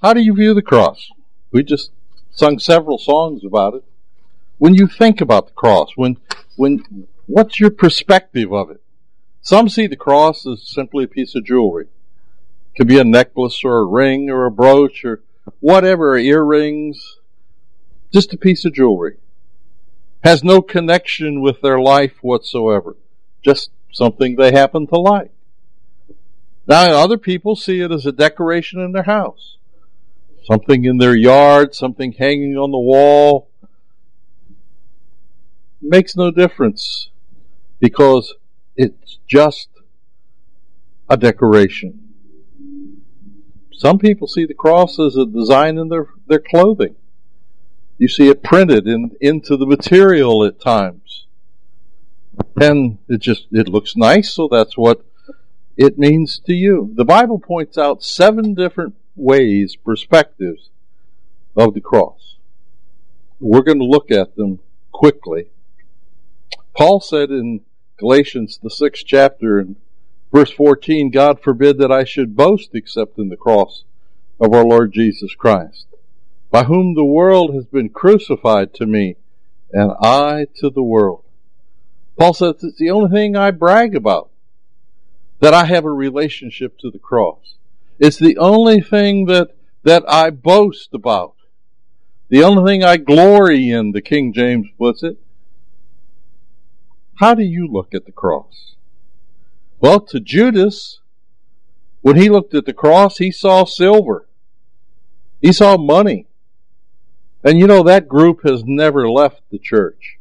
How do you view the cross? We just sung several songs about it. When you think about the cross, when, when, what's your perspective of it? Some see the cross as simply a piece of jewelry. It could be a necklace or a ring or a brooch or whatever, earrings, just a piece of jewelry. Has no connection with their life whatsoever. Just something they happen to like. Now other people see it as a decoration in their house. Something in their yard, something hanging on the wall. Makes no difference because it's just a decoration. Some people see the cross as a design in their, their clothing. You see it printed in, into the material at times. And it just, it looks nice, so that's what it means to you. The Bible points out seven different ways, perspectives of the cross. We're going to look at them quickly. Paul said in Galatians, the sixth chapter, in verse 14, God forbid that I should boast except in the cross of our Lord Jesus Christ, by whom the world has been crucified to me, and I to the world. Paul says it's the only thing I brag about that I have a relationship to the cross. It's the only thing that, that I boast about. The only thing I glory in, the King James puts it. How do you look at the cross? Well, to Judas, when he looked at the cross, he saw silver. He saw money. And you know, that group has never left the church.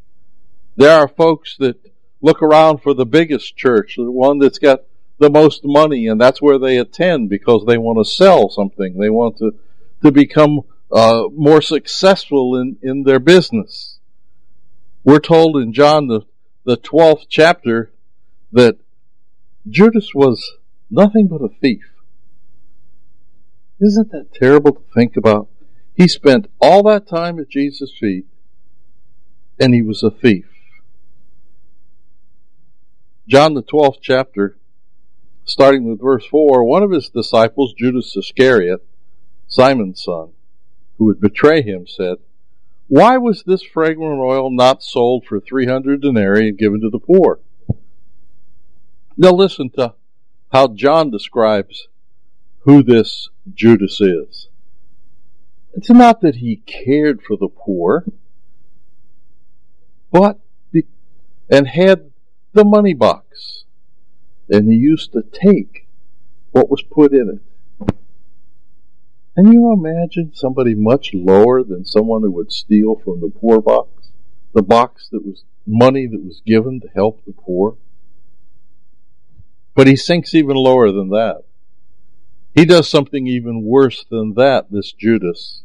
There are folks that look around for the biggest church, the one that's got the most money, and that's where they attend because they want to sell something. They want to to become uh, more successful in in their business. We're told in John the the twelfth chapter that Judas was nothing but a thief. Isn't that terrible to think about? He spent all that time at Jesus' feet, and he was a thief. John the twelfth chapter starting with verse 4, one of his disciples, Judas Iscariot, Simon's son, who would betray him, said, Why was this fragrant oil not sold for 300 denarii and given to the poor? Now listen to how John describes who this Judas is. It's not that he cared for the poor, but and had the money box and he used to take what was put in it. And you imagine somebody much lower than someone who would steal from the poor box? The box that was money that was given to help the poor? But he sinks even lower than that. He does something even worse than that, this Judas.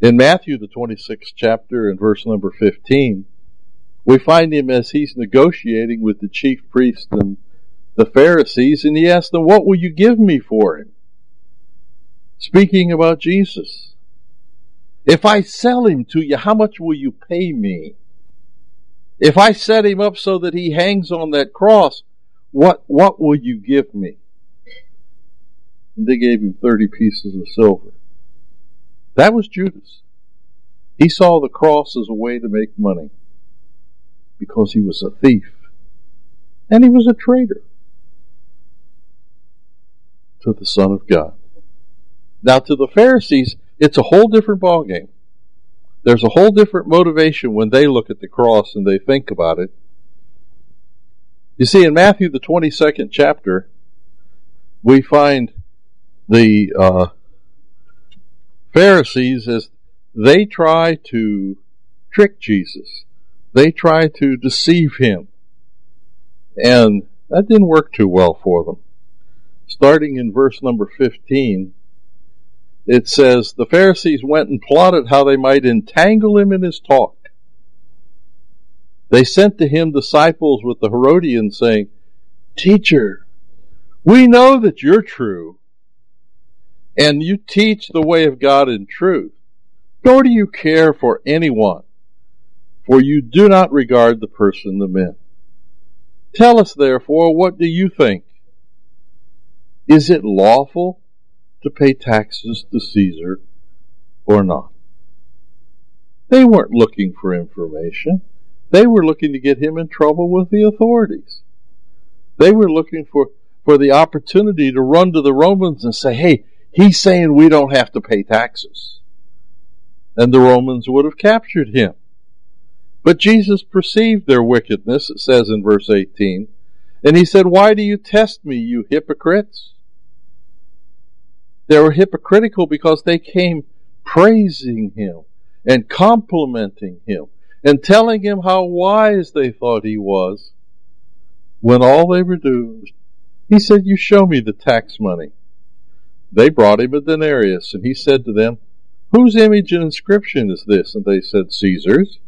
In Matthew, the 26th chapter, in verse number 15, we find him as he's negotiating with the chief priest and the Pharisees and he asked them, What will you give me for him? Speaking about Jesus. If I sell him to you, how much will you pay me? If I set him up so that he hangs on that cross, what, what will you give me? And they gave him 30 pieces of silver. That was Judas. He saw the cross as a way to make money because he was a thief and he was a traitor to the Son of God. Now, to the Pharisees, it's a whole different ballgame. There's a whole different motivation when they look at the cross and they think about it. You see, in Matthew, the 22nd chapter, we find the uh, Pharisees as they try to trick Jesus. They try to deceive him. And that didn't work too well for them starting in verse number 15, it says, The Pharisees went and plotted how they might entangle him in his talk. They sent to him disciples with the Herodians, saying, Teacher, we know that you're true, and you teach the way of God in truth. Nor do you care for anyone, for you do not regard the person of men. Tell us, therefore, what do you think? Is it lawful to pay taxes to Caesar or not. They weren't looking for information. They were looking to get him in trouble with the authorities. They were looking for, for the opportunity to run to the Romans and say, hey, he's saying we don't have to pay taxes. And the Romans would have captured him. But Jesus perceived their wickedness, it says in verse 18, and he said, Why do you test me, you hypocrites? They were hypocritical because they came praising him and complimenting him and telling him how wise they thought he was when all they were doing he said, You show me the tax money. They brought him a denarius, and he said to them, Whose image and inscription is this? And they said, Caesar's.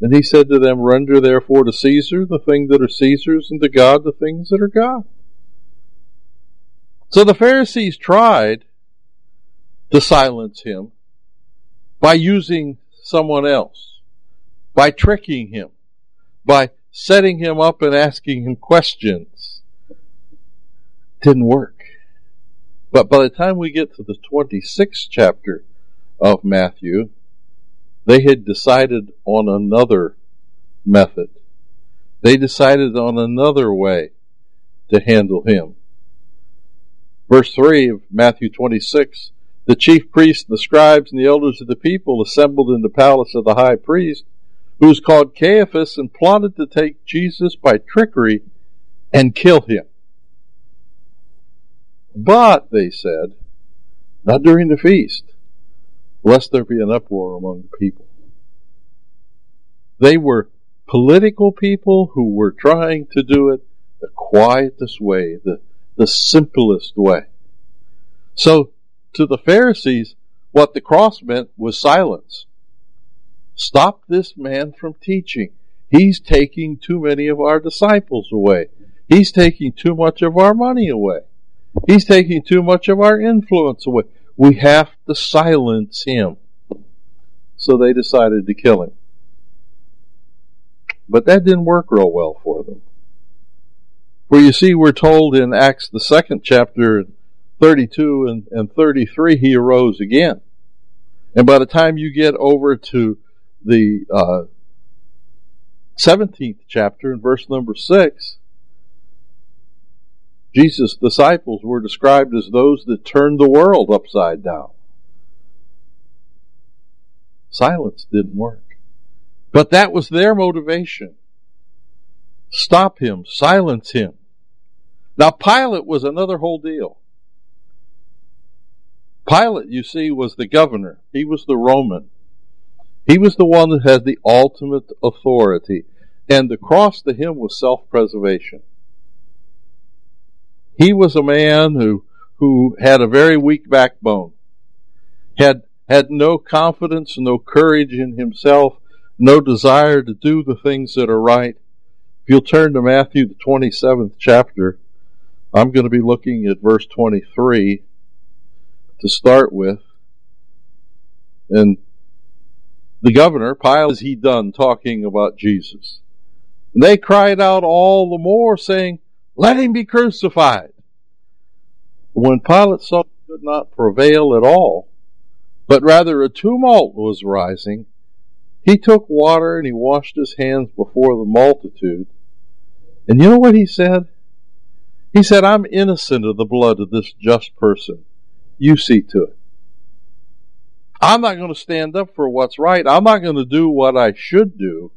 And he said to them, Render therefore to Caesar the things that are Caesar's, and to God the things that are God. So the Pharisees tried to silence him by using someone else, by tricking him, by setting him up and asking him questions. Didn't work. But by the time we get to the 26th chapter of Matthew, they had decided on another method. They decided on another way to handle him. Verse 3 of Matthew 26 The chief priests, the scribes, and the elders of the people assembled in the palace of the high priest, who was called Caiaphas, and plotted to take Jesus by trickery and kill him. But, they said, not during the feast, lest there be an uproar among the people. They were political people who were trying to do it the quietest way, the, the simplest way. So, to the Pharisees, what the cross meant was silence. Stop this man from teaching. He's taking too many of our disciples away. He's taking too much of our money away. He's taking too much of our influence away. We have to silence him. So they decided to kill him. But that didn't work real well for them. For you see, we're told in Acts, the second chapter, 32 and, and 33, he arose again. And by the time you get over to the uh, 17th chapter, in verse number 6, Jesus' disciples were described as those that turned the world upside down. Silence didn't work. But that was their motivation. Stop him, silence him. Now, Pilate was another whole deal. Pilate, you see, was the governor. He was the Roman. He was the one that had the ultimate authority. And the cross to him was self preservation. He was a man who, who had a very weak backbone, had, had no confidence, no courage in himself, no desire to do the things that are right. If you'll turn to Matthew, the 27th chapter, I'm going to be looking at verse 23 to start with. And the governor, Pilate, is he done talking about Jesus? And they cried out all the more, saying, Let him be crucified. When Pilate saw he could not prevail at all, but rather a tumult was rising, he took water and he washed his hands before the multitude. And you know what he said? He said, I'm innocent of the blood of this just person. You see to it. I'm not going to stand up for what's right. I'm not going to do what I should do.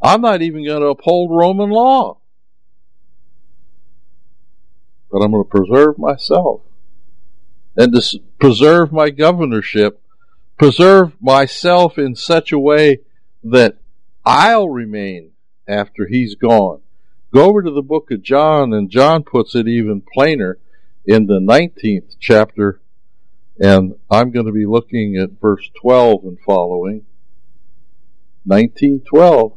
I'm not even going to uphold Roman law. But I'm going to preserve myself and to preserve my governorship, preserve myself in such a way that I'll remain after he's gone. Go over to the book of John, and John puts it even plainer in the 19th chapter, and I'm going to be looking at verse 12 and following. 1912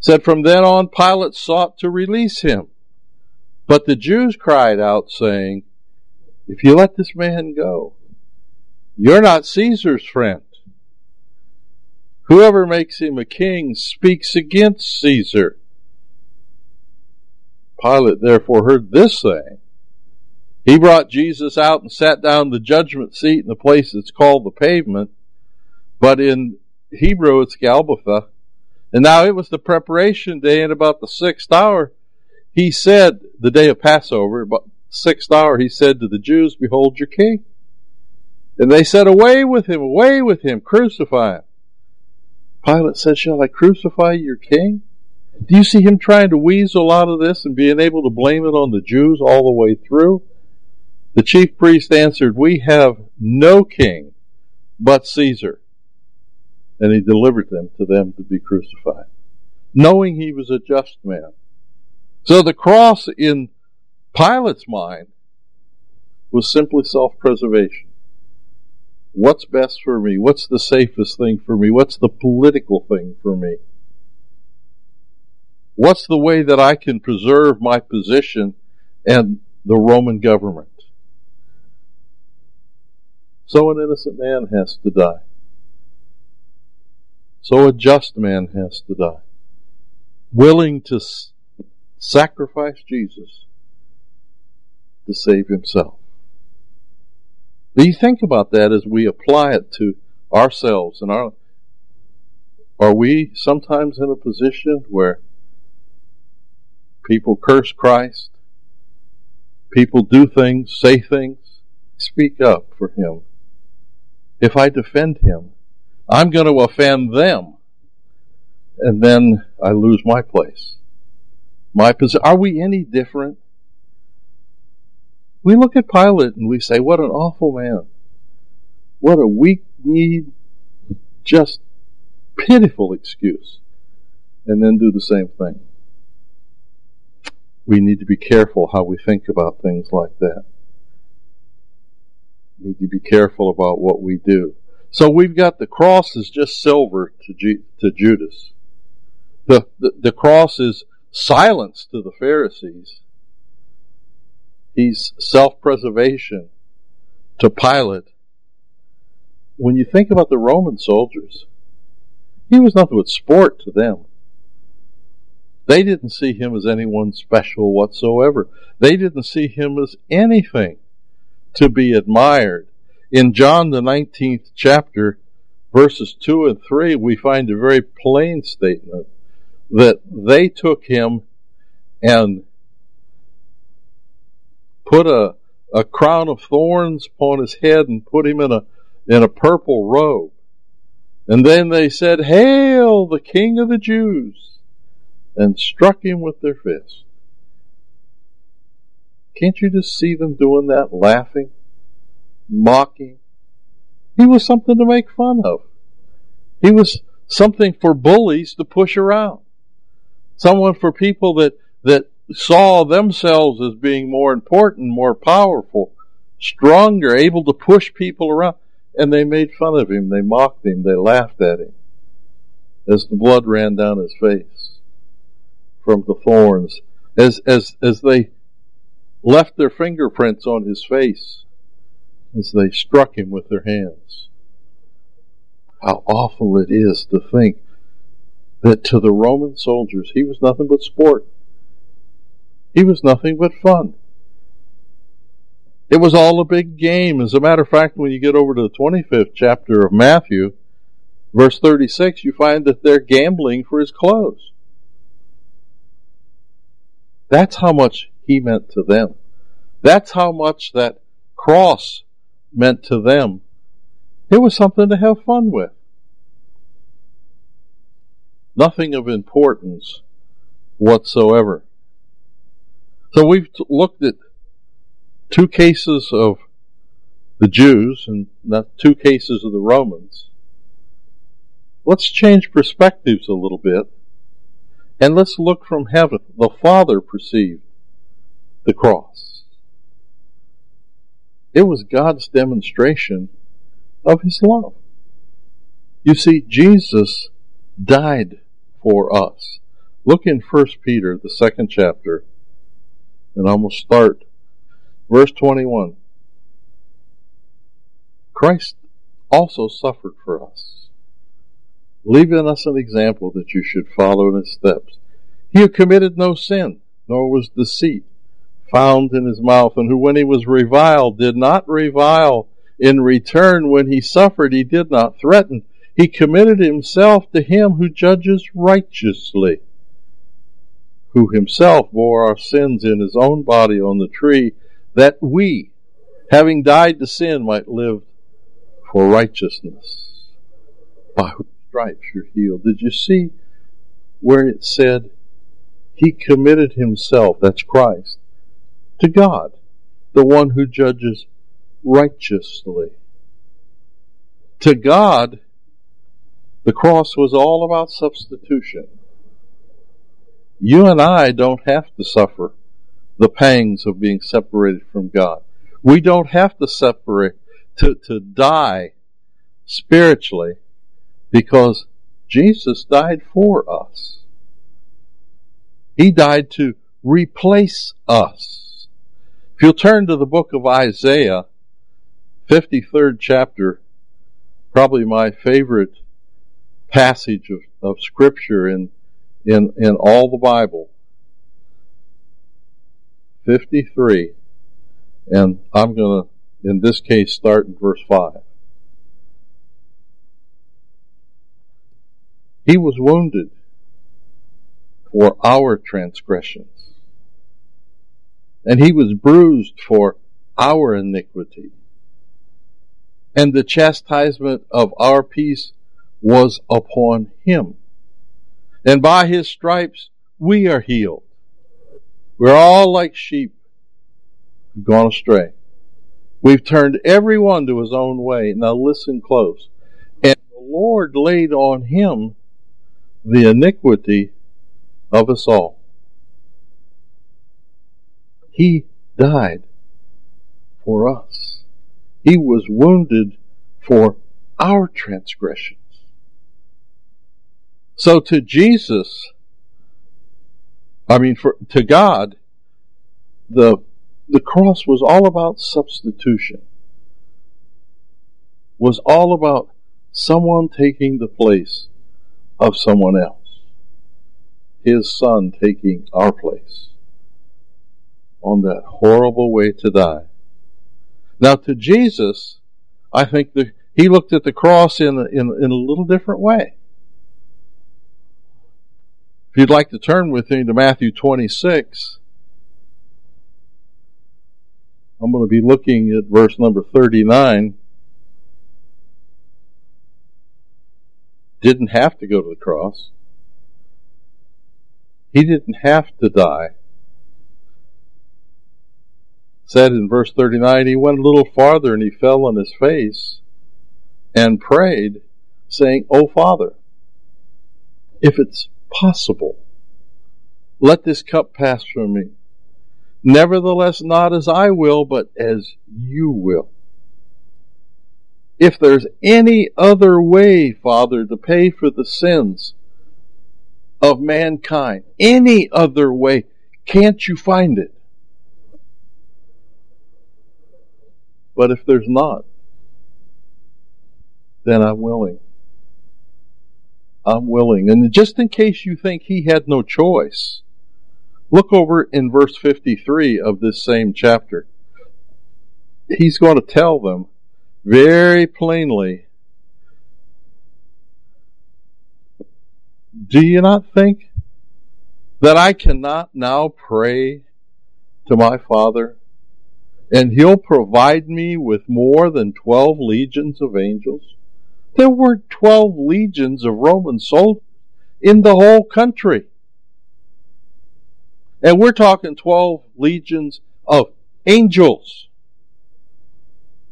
said, From then on, Pilate sought to release him. But the Jews cried out, saying, If you let this man go, you're not Caesar's friend. Whoever makes him a king speaks against Caesar. Pilate therefore heard this saying, He brought Jesus out and sat down the judgment seat in the place that's called the pavement, but in Hebrew it's Golgotha. And now it was the preparation day, and about the sixth hour, he said, the day of Passover, about sixth hour, he said to the Jews, Behold your king. And they said, Away with him, away with him, crucify him. Pilate said, Shall I crucify your king? Do you see him trying to weasel out of this and being able to blame it on the Jews all the way through? The chief priest answered, We have no king but Caesar. And he delivered them to them to be crucified, knowing he was a just man. So the cross in Pilate's mind was simply self preservation. What's best for me? What's the safest thing for me? What's the political thing for me? What's the way that I can preserve my position and the Roman government? So an innocent man has to die. So a just man has to die. Willing to s- sacrifice Jesus to save himself. Do you think about that as we apply it to ourselves and our are we sometimes in a position where people curse Christ, people do things, say things, speak up for him if I defend him, I'm going to offend them. And then I lose my place. My position. Are we any different? We look at Pilate and we say, what an awful man. What a weak kneed, just pitiful excuse. And then do the same thing. We need to be careful how we think about things like that We need to be careful about what we do. So we've got the cross is just silver to, G, to Judas. The, the, the cross is silence to the Pharisees. He's self-preservation to Pilate. When you think about the Roman soldiers, he was nothing but sport to them. They didn't see him as anyone special whatsoever. They didn't see him as anything to be admired. In John, the 19th chapter, verses 2 and 3, we find a very plain statement that they took him and put a, a crown of thorns upon his head and put him in a, in a purple robe. And then they said, Hail, the King of the Jews! And struck him with their fists. Can't you just see them doing that, laughing, mocking? He was something to make fun of. He was something for bullies to push around. Someone for people that, that saw themselves as being more important, more powerful, stronger, able to push people around. And they made fun of him. They mocked him. They laughed at him as the blood ran down his face from the thorns. As, as, as they left their fingerprints on his face as they struck him with their hands. How awful it is to think that to the Roman soldiers he was nothing but sport. He was nothing but fun. It was all a big game. As a matter of fact, when you get over to the 25th chapter of Matthew, verse 36, you find that they're gambling for his clothes. That's how much he meant to them. That's how much that cross meant to them. It was something to have fun with. Nothing of importance whatsoever. So we've looked at two cases of the Jews and not two cases of the Romans. Let's change perspectives a little bit and let's look from heaven. The Father perceived the cross. It was God's demonstration of His love. You see, Jesus died for us. Look in 1 Peter, the second chapter, and I'm going to start. Verse 21. Christ also suffered for us, leaving us an example that you should follow in his steps. He had committed no sin, nor was deceit found in his mouth, and who, when he was reviled, did not revile in return. When he suffered, he did not threaten. He committed himself to him who judges righteously, who himself bore our sins in his own body on the tree, that we, having died to sin, might live for righteousness. By stripes you're healed. Did you see where it said he committed himself, that's Christ, to God, the one who judges righteously. To God, the cross was all about substitution. You and I don't have to suffer the pangs of being separated from God. We don't have to separate, to, to die spiritually because Jesus died for us. He died to replace us. If you'll turn to the book of Isaiah, 53rd chapter, probably my favorite passage of, of scripture in, in, in all the Bible. 53. And I'm to, in this case, start in verse 5. He was wounded for our transgressions. And he was bruised for our iniquity. And the chastisement of our peace was upon him. And by his stripes we are healed. We're all like sheep gone astray. We've turned everyone to his own way. Now listen close. And the Lord laid on him the iniquity of us all. He died for us. He was wounded for our transgressions. So to Jesus, I mean, for, to God, the, the cross was all about substitution. Was all about someone taking the place of someone else his son taking our place on that horrible way to die. Now to Jesus, I think that he looked at the cross in, in, in a little different way. If you'd like to turn with me to Matthew 26, I'm going to be looking at verse number 39. Didn't have to go to the cross. He didn't have to die. said in verse 39, he went a little farther and he fell on his face and prayed, saying, O Father, if it's possible, let this cup pass from me. Nevertheless, not as I will, but as you will. If there's any other way, Father, to pay for the sins of mankind any other way. Can't you find it? But if there's not, then I'm willing. I'm willing. And just in case you think he had no choice, look over in verse 53 of this same chapter. He's going to tell them very plainly Do you not think that I cannot now pray to my Father and He'll provide me with more than 12 legions of angels? There weren't 12 legions of Roman soldiers in the whole country. And we're talking 12 legions of angels.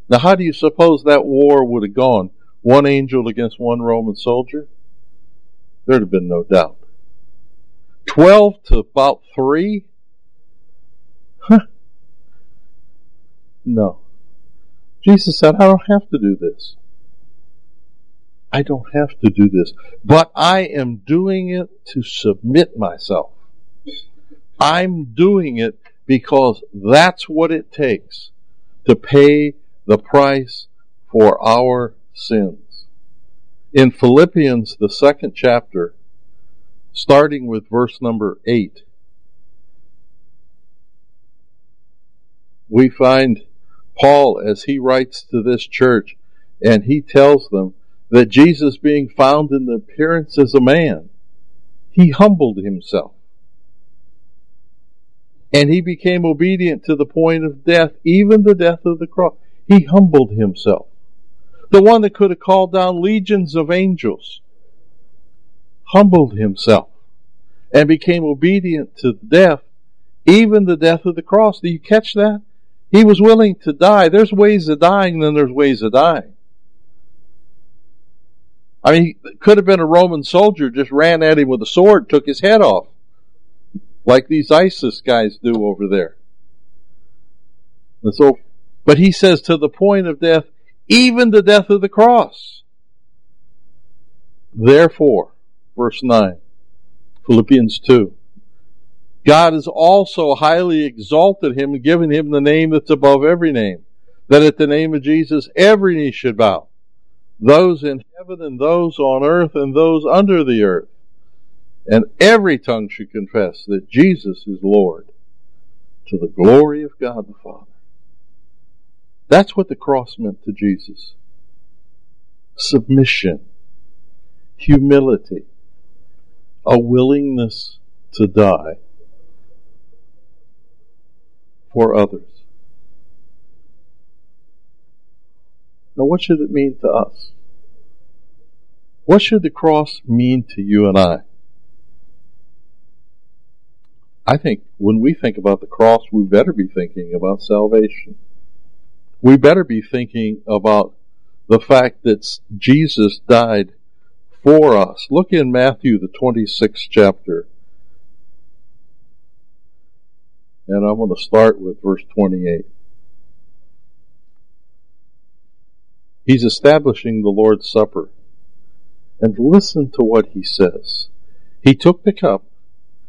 Now, how do you suppose that war would have gone? One angel against one Roman soldier? There'd have been no doubt. 12 to about 3? Huh. No. Jesus said, I don't have to do this. I don't have to do this. But I am doing it to submit myself. I'm doing it because that's what it takes to pay the price for our sins in Philippians, the second chapter, starting with verse number 8, we find Paul as he writes to this church and he tells them that Jesus being found in the appearance as a man, he humbled himself. And he became obedient to the point of death, even the death of the cross. He humbled himself. The one that could have called down legions of angels humbled himself and became obedient to death, even the death of the cross. Do you catch that? He was willing to die. There's ways of dying, then there's ways of dying. I mean, could have been a Roman soldier, just ran at him with a sword, took his head off, like these ISIS guys do over there. And so, but he says to the point of death, even the death of the cross. Therefore, verse 9, Philippians 2. God has also highly exalted him and given him the name that's above every name, that at the name of Jesus every knee should bow, those in heaven and those on earth and those under the earth, and every tongue should confess that Jesus is Lord, to the glory of God the Father. That's what the cross meant to Jesus. Submission, humility, a willingness to die for others. Now, what should it mean to us? What should the cross mean to you and I? I think when we think about the cross, we better be thinking about salvation. We better be thinking about the fact that Jesus died for us. Look in Matthew, the 26th chapter. And I'm going to start with verse 28. He's establishing the Lord's Supper. And listen to what he says. He took the cup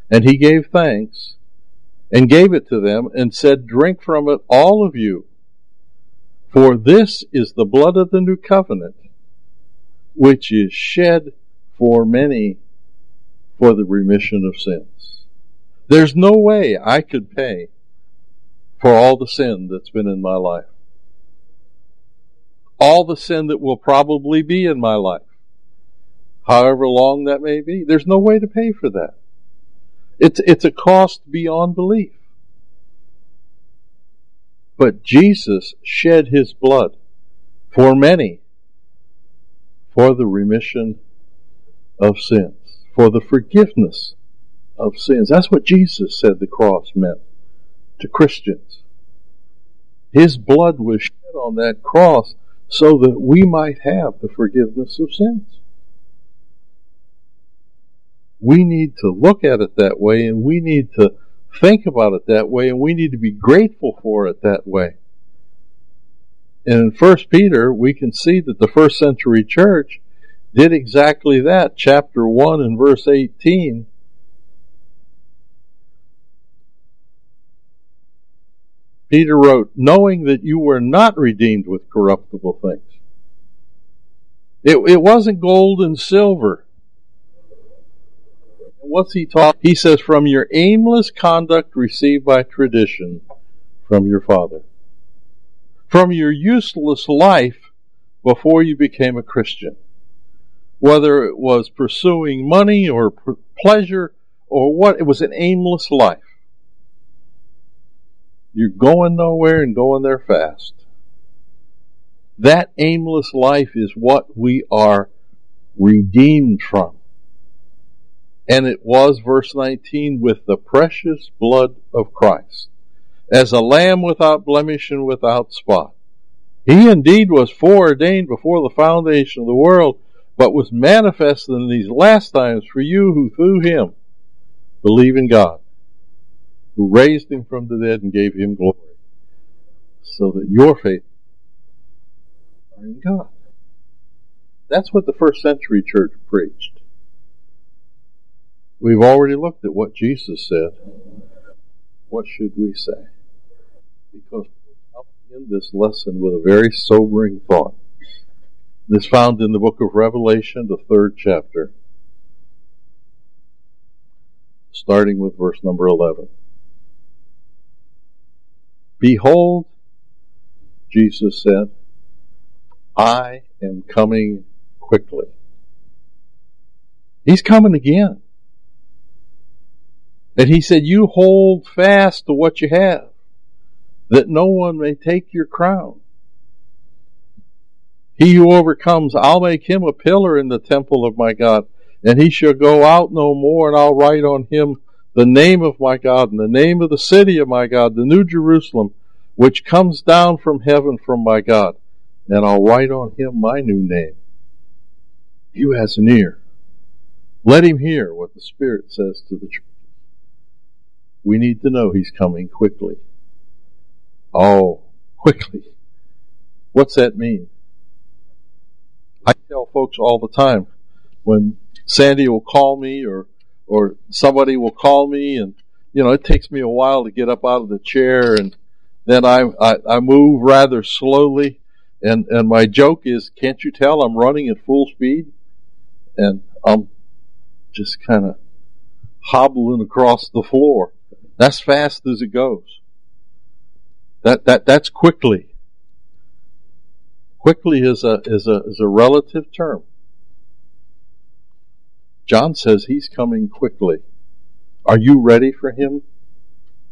and he gave thanks and gave it to them and said, Drink from it, all of you. For this is the blood of the new covenant, which is shed for many for the remission of sins. There's no way I could pay for all the sin that's been in my life. All the sin that will probably be in my life. However long that may be. There's no way to pay for that. It's, it's a cost beyond belief. But Jesus shed his blood for many for the remission of sins, for the forgiveness of sins. That's what Jesus said the cross meant to Christians. His blood was shed on that cross so that we might have the forgiveness of sins. We need to look at it that way and we need to think about it that way and we need to be grateful for it that way. And in 1 Peter, we can see that the first century church did exactly that. Chapter 1 and verse 18 Peter wrote, knowing that you were not redeemed with corruptible things. It, it wasn't gold and silver. What's he taught? He says, from your aimless conduct received by tradition from your father. From your useless life before you became a Christian. Whether it was pursuing money or pleasure or what, it was an aimless life. You're going nowhere and going there fast. That aimless life is what we are redeemed from. And it was, verse 19, with the precious blood of Christ, as a lamb without blemish and without spot. He indeed was foreordained before the foundation of the world, but was manifested in these last times for you who through him believe in God who raised him from the dead and gave him glory, so that your faith are in God. That's what the first century church preached. We've already looked at what Jesus said. What should we say? Because I'll begin this lesson with a very sobering thought. It's found in the book of Revelation, the third chapter, starting with verse number 11. Behold, Jesus said, I am coming quickly. He's coming again. And he said, you hold fast to what you have, that no one may take your crown. He who overcomes, I'll make him a pillar in the temple of my God, and he shall go out no more, and I'll write on him the name of my God, and the name of the city of my God, the new Jerusalem, which comes down from heaven from my God, and I'll write on him my new name. He has an ear, let him hear what the Spirit says to the church. We need to know he's coming quickly. Oh, quickly. What's that mean? I tell folks all the time when Sandy will call me or or somebody will call me and you know it takes me a while to get up out of the chair and then I I, I move rather slowly and and my joke is can't you tell I'm running at full speed and I'm just kind of hobbling across the floor that's fast as it goes that that that's quickly Quickly is a, is a, is a relative term. John says he's coming quickly. Are you ready for him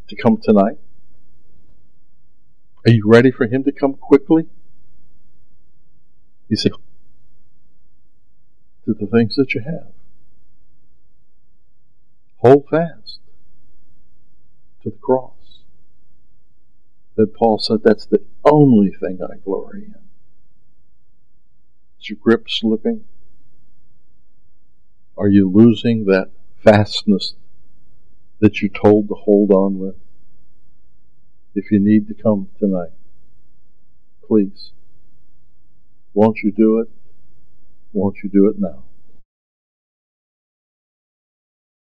to come tonight? Are you ready for him to come quickly? He said, to the things that you have. Hold fast to the cross. That Paul said that's the only thing I glory in. Is your grip slipping? Are you losing that fastness that you're told to hold on with? If you need to come tonight, please, won't you do it? Won't you do it now?